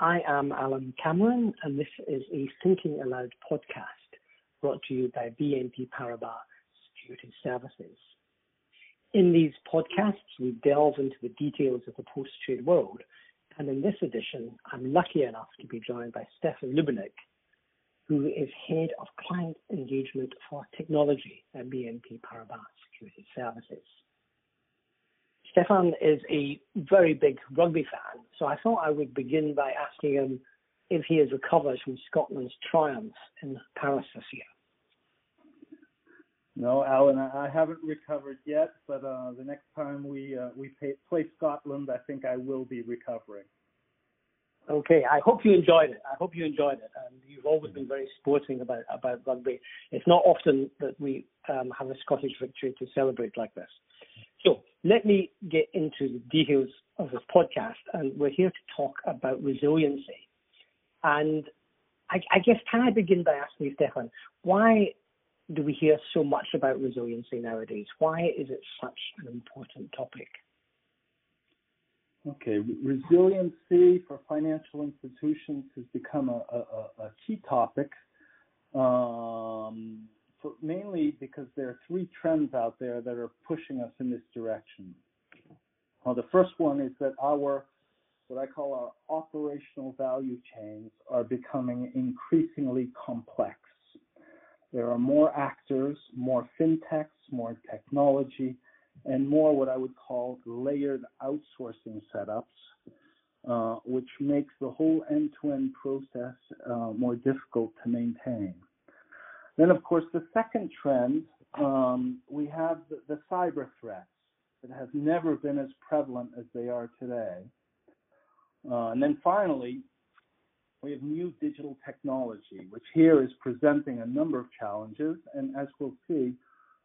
I am Alan Cameron, and this is a Thinking Aloud podcast brought to you by BNP Paribas Securities Services. In these podcasts, we delve into the details of the post trade world, and in this edition, I'm lucky enough to be joined by Stephane Lubenec, who is Head of Client Engagement for Technology at BNP Paribas Securities Services. Stephane is a very big rugby fan, so I thought I would begin by asking him if he has recovered from Scotland's triumph in Paris this year. No, Alan, I haven't recovered yet, but uh, the next time we uh, we pay, play Scotland, I think I will be recovering. Okay, I hope you enjoyed it. I hope you enjoyed it. And you've always been very sporting about about rugby. It's not often that we um, have a Scottish victory to celebrate like this. So let me get into the details of this podcast, and we're here to talk about resiliency. And I, I guess can I begin by asking you, Stephane, why do we hear so much about resiliency nowadays? Why is it such an important topic? Okay, resiliency for financial institutions has become a, a, a key topic, um, mainly because there are three trends out there that are pushing us in this direction. Well, the first one is that our what I call our operational value chains are becoming increasingly complex. There are more actors, more fintechs, more technology, and more what I would call layered outsourcing setups, uh, which makes the whole end-to-end process uh, more difficult to maintain. Then, of course, the second trend, um, we have the, the cyber threats that have never been as prevalent as they are today. Uh, and then finally, we have new digital technology, which here is presenting a number of challenges. And as we'll see,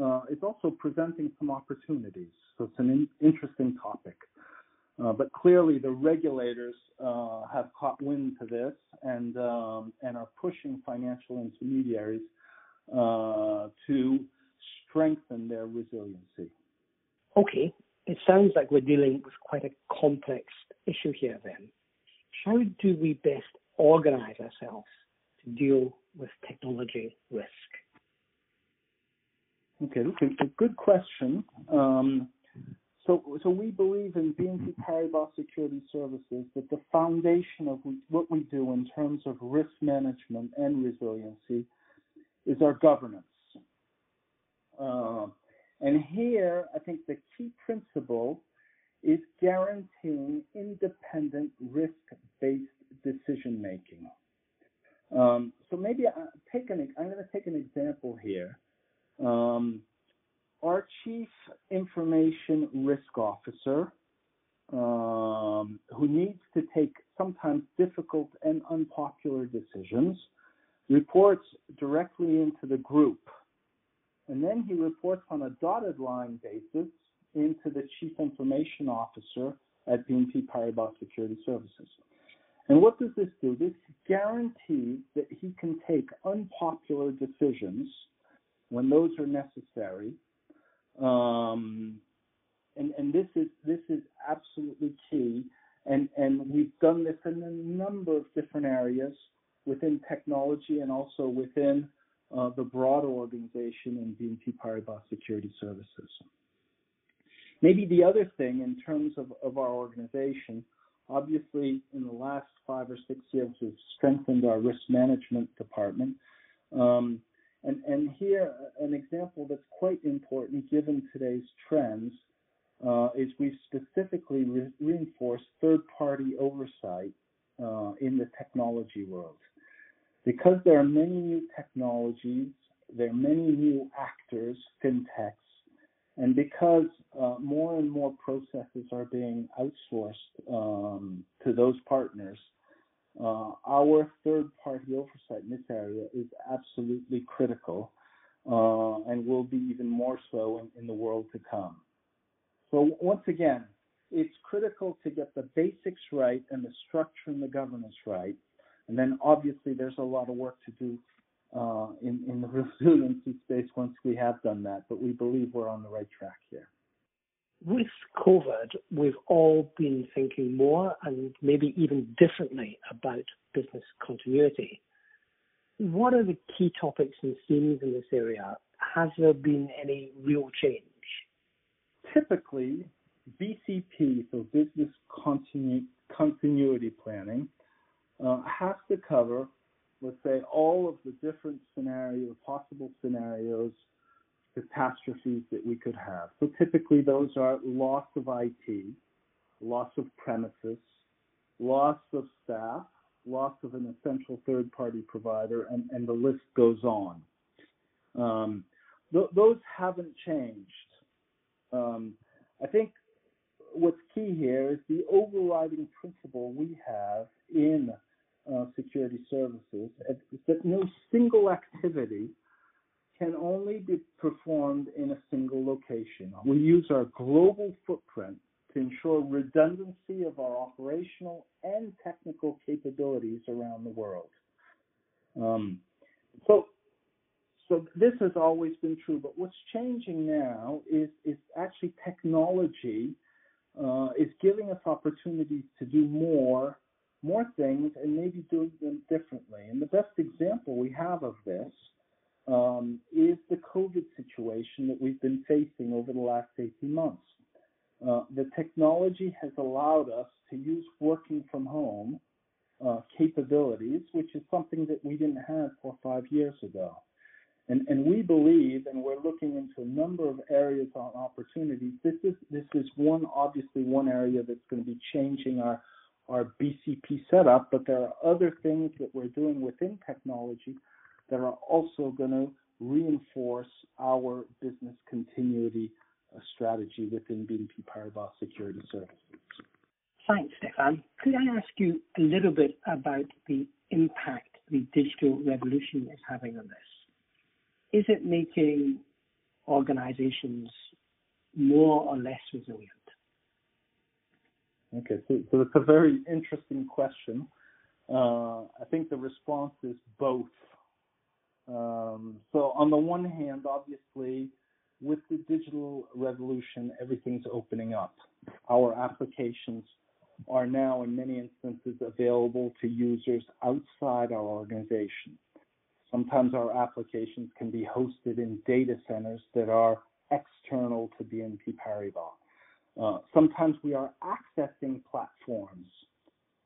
uh, it's also presenting some opportunities. So it's an in- interesting topic. Uh, but clearly, the regulators uh, have caught wind to this and um, and are pushing financial intermediaries to strengthen their resiliency. Okay, it sounds like we're dealing with quite a complex issue here. Then, how do we best organize ourselves to deal with technology risk? Okay, that's a good question. Um, so, so we believe in BNP Paribas Securities Services that the foundation of what we do in terms of risk management and resiliency is our governance. Uh, and here, I think the key principle is guaranteeing independent risk-based decision making. Um, so maybe I take an, I'm going to take an example here. Um, our chief information risk officer, um, who needs to take sometimes difficult and unpopular decisions, reports directly into the group. And then he reports on a dotted line basis into the chief information officer at BNP Paribas Securities Services. And what does this do? This guarantees that he can take unpopular decisions when those are necessary. Um, and, and this is this is absolutely key. And and we've done this in a number of different areas within technology and also within uh, the broader organization in BNP Paribas Securities Services. Maybe the other thing in terms of, of our organization, obviously in the last five or six years, we've strengthened our risk management department. Um, and, and here, an example that's quite important given today's trends uh, is we've specifically re- reinforced third-party oversight uh, in the technology world. Because there are many new technologies, there are many new actors, fintechs, and because uh, more and more processes are being outsourced um, to those partners, uh, our third-party oversight in this area is absolutely critical uh, and will be even more so in, in the world to come. So once again, it's critical to get the basics right and the structure and the governance right. And then obviously there's a lot of work to do uh, in, in the resiliency space once we have done that, but we believe we're on the right track here. with COVID, we've all been thinking more and maybe even differently about business continuity. What are the key topics and themes in this area? Has there been any real change? Typically, BCP, so business continu- continuity planning, uh, has to cover, let's say, all of the different scenarios, possible scenarios catastrophes that we could have. So typically those are loss of IT, loss of premises, loss of staff, loss of an essential third party provider, and, and the list goes on. Um, th- those haven't changed. Um, I think what's key here is the overriding principle we have in uh, security services is that no single activity can only be performed in a single location. We use our global footprint to ensure redundancy of our operational and technical capabilities around the world. Um, so, so this has always been true, but what's changing now is, is actually technology uh, is giving us opportunities to do more, more things, and maybe doing them differently. And the best example we have of this um, is the COVID situation that we've been facing over the last 18 months. Uh, the technology has allowed us to use working from home uh, capabilities, which is something that we didn't have four or five years ago. And, and we believe, and we're looking into a number of areas on opportunities. This is this is one obviously one area that's going to be changing our our BCP setup, but there are other things that we're doing within technology that are also going to reinforce our business continuity uh, strategy within BNP Paribas Securities Services. Thanks, Stephane. Could I ask you a little bit about the impact the digital revolution is having on this? Is it making organizations more or less resilient? Okay, so, so it's a very interesting question. Uh, I think the response is both. Um, so on the one hand, obviously, with the digital revolution, everything's opening up. Our applications are now, in many instances, available to users outside our organization. Sometimes our applications can be hosted in data centers that are external to BNP Paribas. Uh, sometimes we are accessing platforms,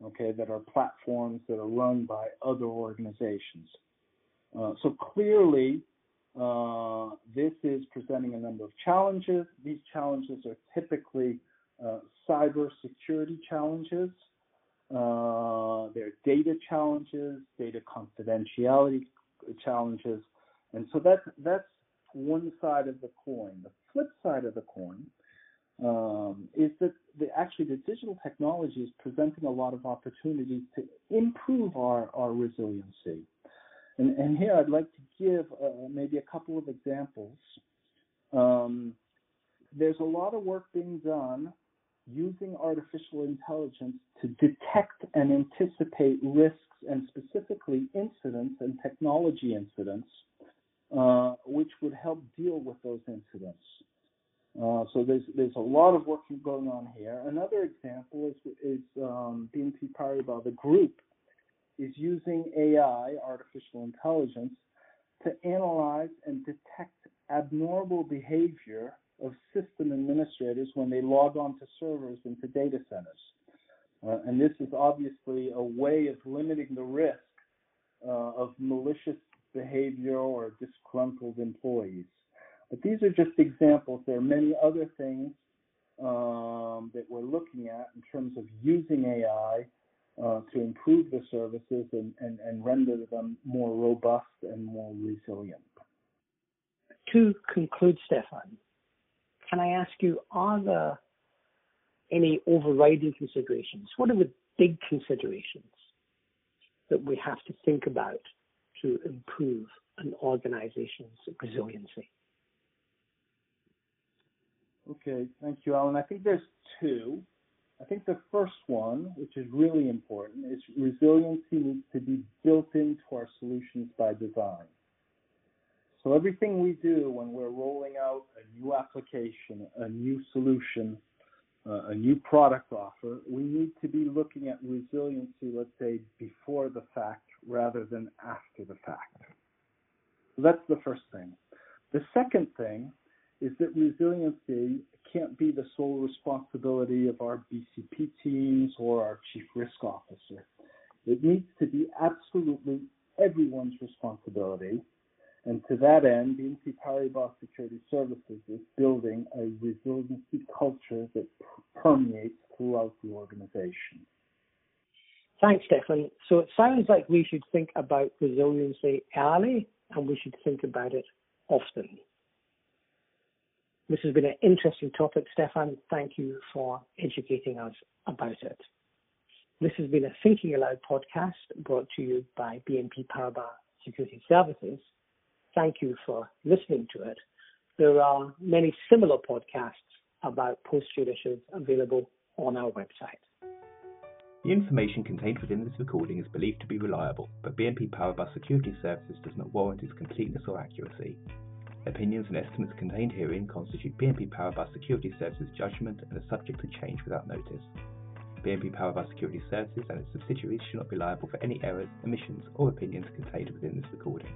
okay, that are platforms that are run by other organizations. Uh, so clearly, uh, this is presenting a number of challenges. These challenges are typically uh, cyber security challenges. Uh, they're data challenges, data confidentiality challenges, and so that's that's one side of the coin. The flip side of the coin um, is that the, actually the digital technology is presenting a lot of opportunities to improve our, our resiliency. And, and here I'd like to give uh, maybe a couple of examples. Um, there's a lot of work being done using artificial intelligence to detect and anticipate risks and specifically incidents and technology incidents, uh, which would help deal with those incidents. Uh, so there's there's a lot of work going on here. Another example is is um, BNP Paribas, the group is using AI, artificial intelligence, to analyze and detect abnormal behavior of system administrators when they log on to servers into data centers. Uh, and this is obviously a way of limiting the risk uh, of malicious behavior or disgruntled employees. But these are just examples. There are many other things um, that we're looking at in terms of using AI uh, to improve the services and, and, and render them more robust and more resilient. To conclude, Stephane, can I ask you, are there any overriding considerations? What are the big considerations that we have to think about to improve an organization's resiliency? Okay, thank you, Alan. I think there's two. I think the first one, which is really important, is resiliency needs to be built into our solutions by design. So everything we do when we're rolling out a new application, a new solution, uh, a new product offer, we need to be looking at resiliency, let's say, before the fact rather than after the fact. So that's the first thing. The second thing is that resiliency can't be the sole responsibility of our BCP teams or our chief risk officer. It needs to be absolutely everyone's responsibility. And to that end, BNP Paribas Securities Services is building a resiliency culture that permeates throughout the organization. Thanks, Stephane. So it sounds like we should think about resiliency early and we should think about it often. This has been an interesting topic, Stephane. Thank you for educating us about it. This has been a Thinking Aloud podcast brought to you by BNP Paribas Securities Services. Thank you for listening to it. There are many similar podcasts about post trade issues available on our website. The information contained within this recording is believed to be reliable, but BNP Paribas Securities Services does not warrant its completeness or accuracy. Opinions and estimates contained herein constitute BNP Paribas Securities Services judgment and are subject to change without notice. BNP Paribas Securities Services and its subsidiaries should not be liable for any errors, omissions, or opinions contained within this recording.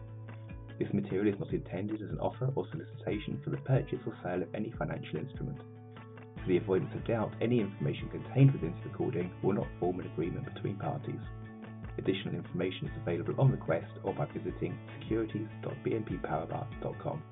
This material is not intended as an offer or solicitation for the purchase or sale of any financial instrument. For the avoidance of doubt, any information contained within this recording will not form an agreement between parties. Additional information is available on request or by visiting securities.bnpparibas.com.